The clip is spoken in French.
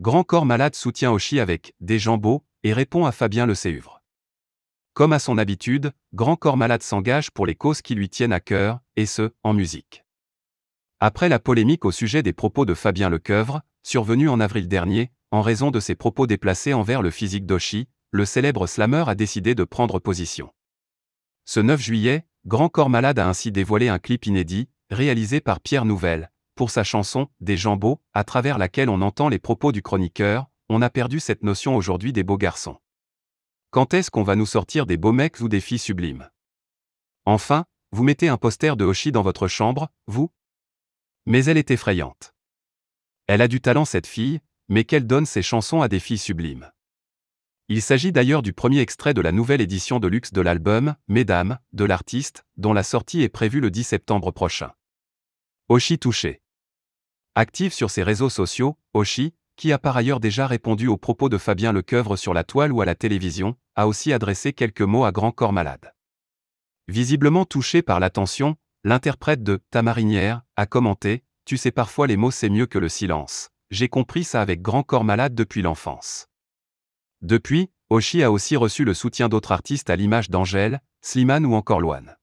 Grand Corps Malade soutient Oshi avec des jambos et répond à Fabien Le Séuvre. Comme à son habitude, Grand Corps Malade s'engage pour les causes qui lui tiennent à cœur, et ce, en musique. Après la polémique au sujet des propos de Fabien Lecoeuvre, survenue en avril dernier, en raison de ses propos déplacés envers le physique d'Oshi, le célèbre slammer a décidé de prendre position. Ce 9 juillet, Grand Corps Malade a ainsi dévoilé un clip inédit, réalisé par Pierre Nouvelle, pour sa chanson Des Jambos, à travers laquelle on entend les propos du chroniqueur, on a perdu cette notion aujourd'hui des beaux garçons. Quand est-ce qu'on va nous sortir des beaux mecs ou des filles sublimes? Enfin, vous mettez un poster de Hoshi dans votre chambre, vous? Mais elle est effrayante. Elle a du talent cette fille, mais qu'elle donne ses chansons à des filles sublimes. Il s'agit d'ailleurs du premier extrait de la nouvelle édition de luxe de l'album Mesdames de l'artiste, dont la sortie est prévue le 10 septembre prochain. Oshi touché. Active sur ses réseaux sociaux, Oshi, qui a par ailleurs déjà répondu aux propos de Fabien Lecoeuvre sur la toile ou à la télévision, a aussi adressé quelques mots à Grand Corps Malade. Visiblement touché par l'attention, l'interprète de Ta marinière a commenté Tu sais parfois les mots c'est mieux que le silence. J'ai compris ça avec Grand Corps Malade depuis l'enfance. Depuis, Oshi a aussi reçu le soutien d'autres artistes à l'image d'Angèle, Slimane ou encore Loane.